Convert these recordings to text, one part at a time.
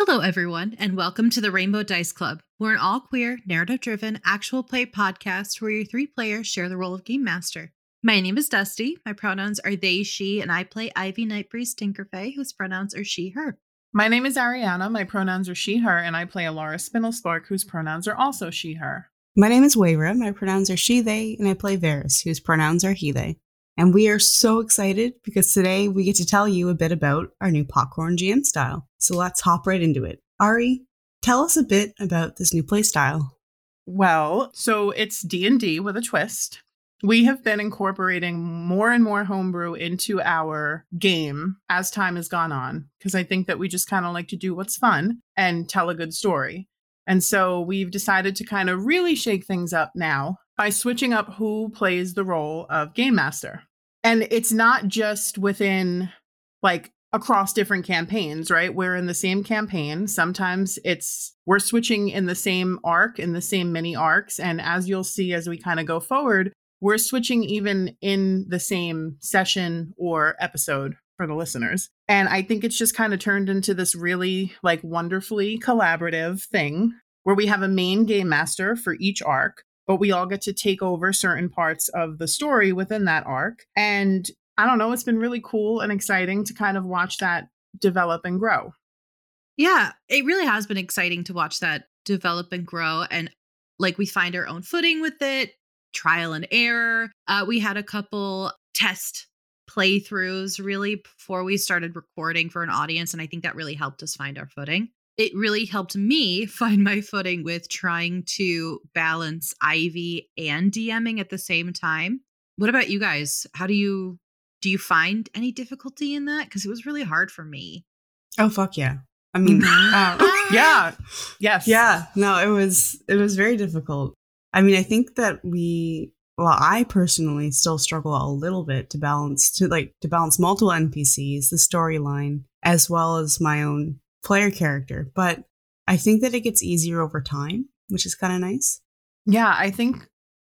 Hello, everyone, and welcome to the Rainbow Dice Club. We're an all queer, narrative driven, actual play podcast where your three players share the role of Game Master. My name is Dusty. My pronouns are they, she, and I play Ivy Nightbreeze Tinkerfay, whose pronouns are she, her. My name is Arianna. My pronouns are she, her, and I play Alara Spindlespark, whose pronouns are also she, her. My name is Wayra. My pronouns are she, they, and I play Varys, whose pronouns are he, they. And we are so excited because today we get to tell you a bit about our new popcorn GM style. So let's hop right into it. Ari, tell us a bit about this new play style. Well, so it's D&D with a twist. We have been incorporating more and more homebrew into our game as time has gone on because I think that we just kind of like to do what's fun and tell a good story. And so we've decided to kind of really shake things up now by switching up who plays the role of game master. And it's not just within like across different campaigns, right? We're in the same campaign. Sometimes it's we're switching in the same arc, in the same mini arcs. And as you'll see as we kind of go forward, we're switching even in the same session or episode for the listeners. And I think it's just kind of turned into this really like wonderfully collaborative thing where we have a main game master for each arc but we all get to take over certain parts of the story within that arc. And I don't know, it's been really cool and exciting to kind of watch that develop and grow. Yeah, it really has been exciting to watch that develop and grow. And like we find our own footing with it, trial and error. Uh, we had a couple test playthroughs really before we started recording for an audience. And I think that really helped us find our footing it really helped me find my footing with trying to balance Ivy and DMing at the same time. What about you guys? How do you do you find any difficulty in that? Because it was really hard for me. Oh fuck yeah. I mean, mm-hmm. uh, yeah, yes, yeah. No, it was it was very difficult. I mean, I think that we, well, I personally still struggle a little bit to balance to like to balance multiple NPCs, the storyline, as well as my own player character, but I think that it gets easier over time, which is kind of nice. Yeah, I think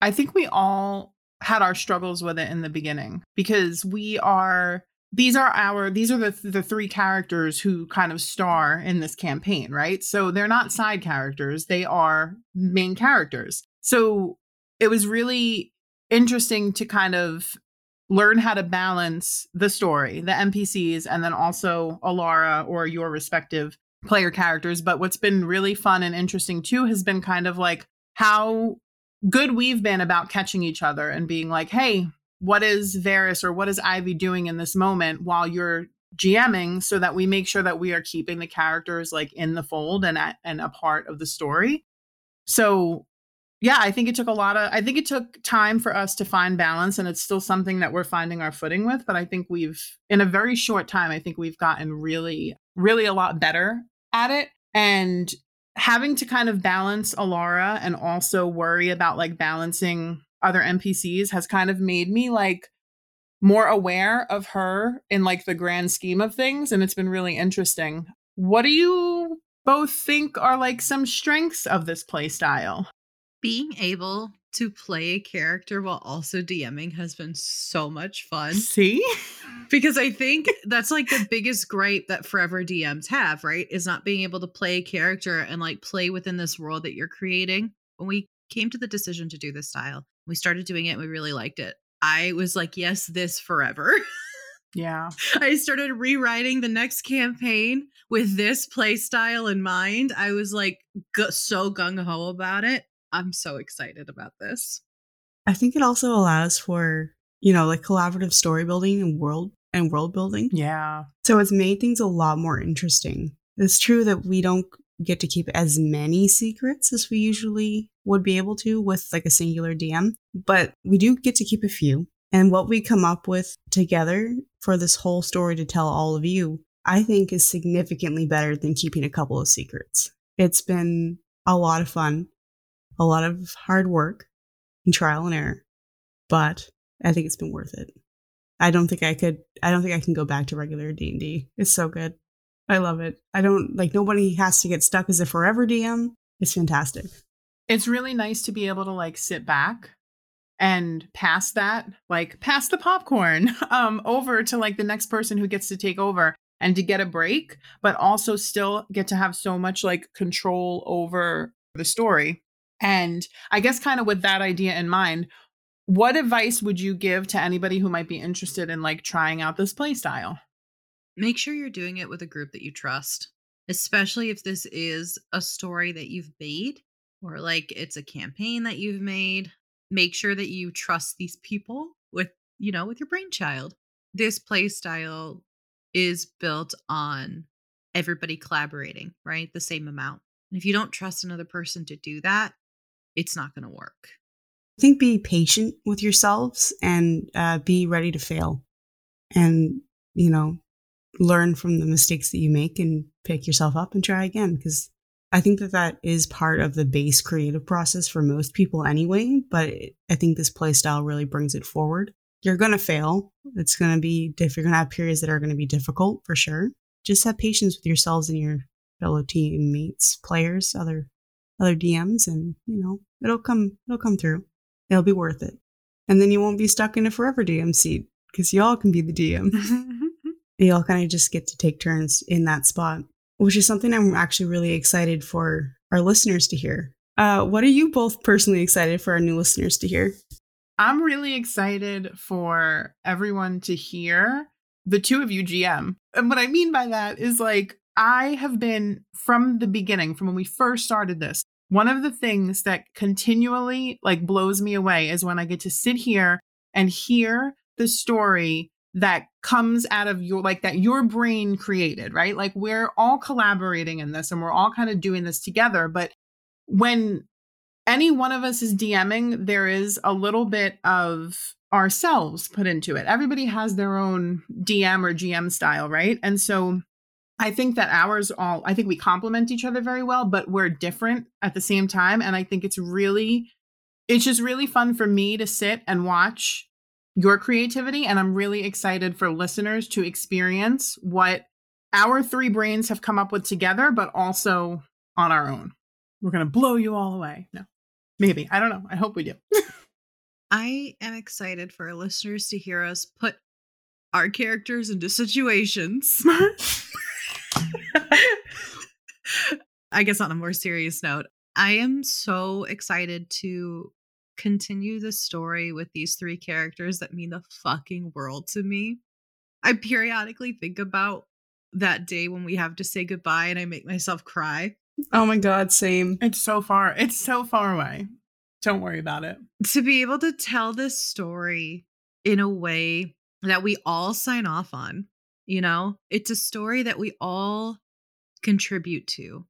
I think we all had our struggles with it in the beginning because we are these are our these are the the three characters who kind of star in this campaign, right? So they're not side characters, they are main characters. So it was really interesting to kind of learn how to balance the story, the NPCs, and then also Alara or your respective player characters. But what's been really fun and interesting too has been kind of like how good we've been about catching each other and being like, hey, what is Varys or what is Ivy doing in this moment while you're GMing so that we make sure that we are keeping the characters like in the fold and at, and a part of the story. So yeah, I think it took a lot of, I think it took time for us to find balance, and it's still something that we're finding our footing with. But I think we've, in a very short time, I think we've gotten really, really a lot better at it. And having to kind of balance Alara and also worry about like balancing other NPCs has kind of made me like more aware of her in like the grand scheme of things. And it's been really interesting. What do you both think are like some strengths of this play style? Being able to play a character while also DMing has been so much fun. See? Because I think that's like the biggest gripe that forever DMs have, right? Is not being able to play a character and like play within this world that you're creating. When we came to the decision to do this style, we started doing it we really liked it. I was like, yes, this forever. Yeah. I started rewriting the next campaign with this play style in mind. I was like so gung ho about it. I'm so excited about this. I think it also allows for, you know, like collaborative story building and world and world building. Yeah. So it's made things a lot more interesting. It's true that we don't get to keep as many secrets as we usually would be able to with like a singular DM, but we do get to keep a few. And what we come up with together for this whole story to tell all of you, I think is significantly better than keeping a couple of secrets. It's been a lot of fun a lot of hard work and trial and error, but I think it's been worth it. I don't think I could. I don't think I can go back to regular D and D. It's so good. I love it. I don't like nobody has to get stuck as a forever DM. It's fantastic. It's really nice to be able to like sit back and pass that, like pass the popcorn um over to like the next person who gets to take over and to get a break, but also still get to have so much like control over the story. And I guess, kind of with that idea in mind, what advice would you give to anybody who might be interested in like trying out this play style? Make sure you're doing it with a group that you trust, especially if this is a story that you've made or like it's a campaign that you've made. Make sure that you trust these people with, you know, with your brainchild. This play style is built on everybody collaborating, right? The same amount. And if you don't trust another person to do that, it's not going to work. I think be patient with yourselves and uh, be ready to fail and, you know, learn from the mistakes that you make and pick yourself up and try again. Because I think that that is part of the base creative process for most people anyway. But I think this play style really brings it forward. You're going to fail. It's going to be, if you're going to have periods that are going to be difficult for sure. Just have patience with yourselves and your fellow teammates, players, other other DMs, and you know it'll come it'll come through. It'll be worth it, and then you won't be stuck in a forever DM seat because y'all can be the DM. y'all kind of just get to take turns in that spot, which is something I'm actually really excited for our listeners to hear. Uh, what are you both personally excited for our new listeners to hear? I'm really excited for everyone to hear the two of you GM. And what I mean by that is like, I have been from the beginning, from when we first started this, one of the things that continually like blows me away is when I get to sit here and hear the story that comes out of your like that your brain created, right? Like we're all collaborating in this and we're all kind of doing this together, but when any one of us is DMing, there is a little bit of ourselves put into it. Everybody has their own DM or GM style, right? And so I think that ours all, I think we complement each other very well, but we're different at the same time. And I think it's really, it's just really fun for me to sit and watch your creativity. And I'm really excited for listeners to experience what our three brains have come up with together, but also on our own. We're going to blow you all away. No. Maybe. I don't know. I hope we do. I am excited for our listeners to hear us put our characters into situations. I guess on a more serious note, I am so excited to continue the story with these three characters that mean the fucking world to me. I periodically think about that day when we have to say goodbye and I make myself cry. Oh my god, same. It's so far. It's so far away. Don't worry about it. To be able to tell this story in a way that we all sign off on, you know, it's a story that we all contribute to,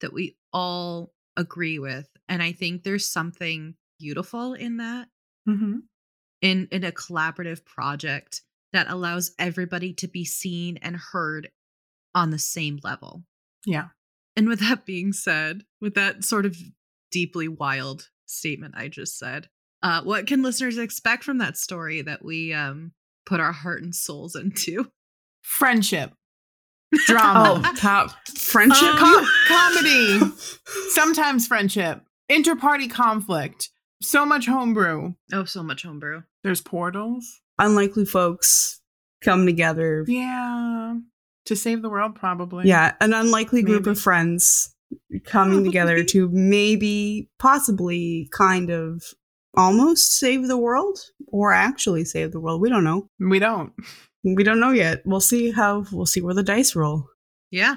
that we all agree with. And I think there's something beautiful in that. Mm-hmm. In in a collaborative project that allows everybody to be seen and heard on the same level. Yeah. And with that being said, with that sort of deeply wild statement I just said, uh, what can listeners expect from that story that we um, put our heart and souls into? Friendship, drama, Oh, top friendship. Um, com- comedy, sometimes friendship, inter-party conflict, so much homebrew. Oh, so much homebrew. There's portals. Unlikely folks come together. Yeah. To save the world, probably. Yeah, an unlikely group Maybe. of friends coming together to maybe, possibly, kind of almost save the world or actually save the world. We don't know. We don't. We don't know yet. We'll see how, we'll see where the dice roll. Yeah.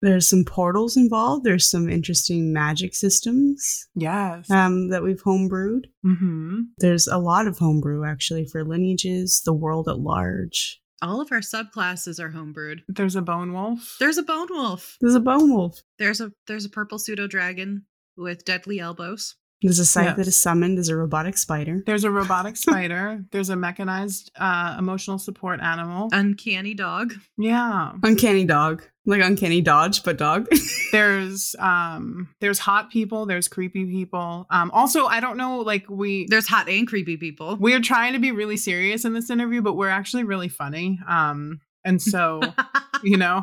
There's some portals involved. There's some interesting magic systems Yes. um, that we've homebrewed. mm-hmm. There's a lot of homebrew actually for lineages, the world at large. All of our subclasses are homebrewed. There's a bone wolf. There's a bone wolf. There's a bone wolf. There's a there's a purple pseudo dragon with deadly elbows. There's a scythe that Yes. is summoned. There's a robotic spider. There's a robotic spider. There's a mechanized uh, emotional support animal. Uncanny dog. yeah. Uncanny dog. Like uncanny dodge, but dog. There's um there's hot people, there's creepy people. Um also I don't know like we There's hot and creepy people. we're trying to be really serious in this interview, but we're actually really funny. Um and so, you know,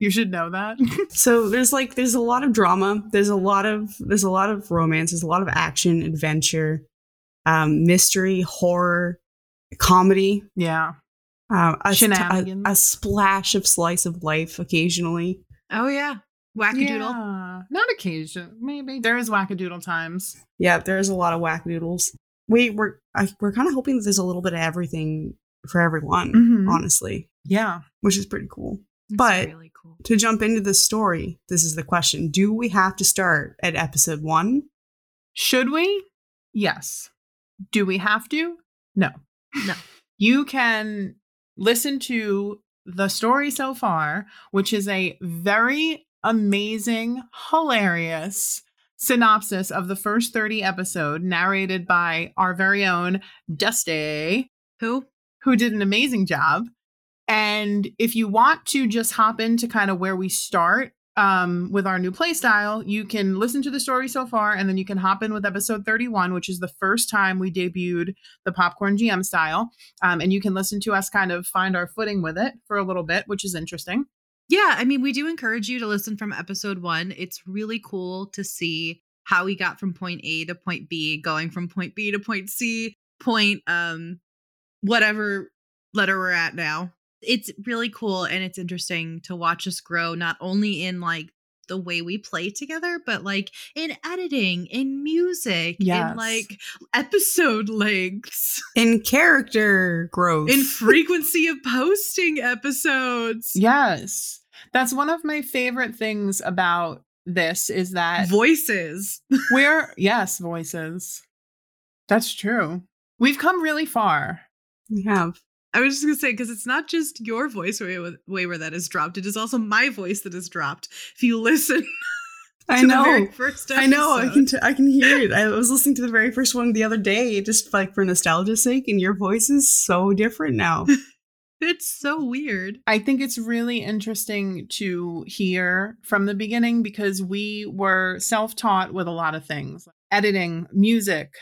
you should know that. so there's like there's a lot of drama. There's a lot of there's a lot of romance. There's a lot of action, adventure, um, mystery, horror, comedy. yeah. Uh, a, Shenanigans. a, a splash of slice of life occasionally. Oh yeah. Wackadoodle. Yeah, not occasion. Maybe there is wackadoodle times. Yeah, there's a lot of wackadoodles. We we're I, we're kind of hoping that there's a little bit of everything for everyone, Mhm. honestly, Yeah. which is pretty cool. It's But- really cool. To jump into the story, this is the question: Do we have to start at episode one? Should we? Yes. Do we have to? No. No. You can listen to the story so far, which is a very amazing, hilarious synopsis of the first 30 episode narrated by our very own Dusty, Who? who did an amazing job. And if you want to just hop into kind of where we start um, with our new playstyle, you can listen to the story so far, and then you can hop in with episode 31, which is the first time we debuted the Popcorn GM style. Um, and you can listen to us kind of find our footing with it for a little bit, which is interesting. Yeah, I mean, we do encourage you to listen from episode one. It's really cool to see how we got from point A to point B, going from point B to point C, point um whatever letter we're at now. It's really cool and it's interesting to watch us grow not only in like the way we play together, but like in editing, in music, Yes. in like episode lengths, In character growth. in frequency of posting episodes. Yes. That's one of my favorite things about this is that Voices. we're, yes, voices. That's true. We've come really far. we have. I was just gonna say because it's not just your voice way, way where that is dropped; it is also my voice that is dropped. If you listen, I know. The very first I know. I can. T- I can hear it. I was listening to the very first one the other day, just like for nostalgia's sake, and your voice is so different now. It's so weird. I think it's really interesting to hear from the beginning because we were self taught with a lot of things editing, music,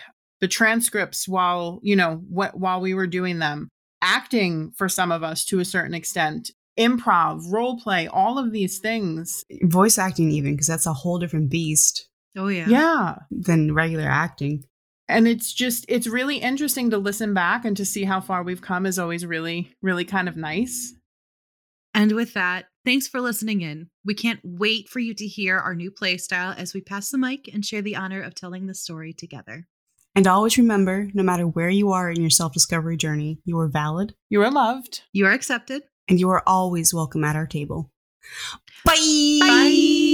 the transcripts while, you know, wh- while we were doing them, acting for some of us to a certain extent, improv, role play, all of these things. Voice acting, even because that's a whole different beast Oh yeah. Yeah. than regular acting. And it's just, it's really interesting to listen back and to see how far we've come is always really, really kind of nice. And with that, thanks for listening in. We can't wait for you to hear our new play style as we pass the mic and share the honor of telling the story together. And always remember, no matter where you are in your self discovery journey, you are valid You are loved. You are accepted. and you are always welcome at our table. Bye. Bye.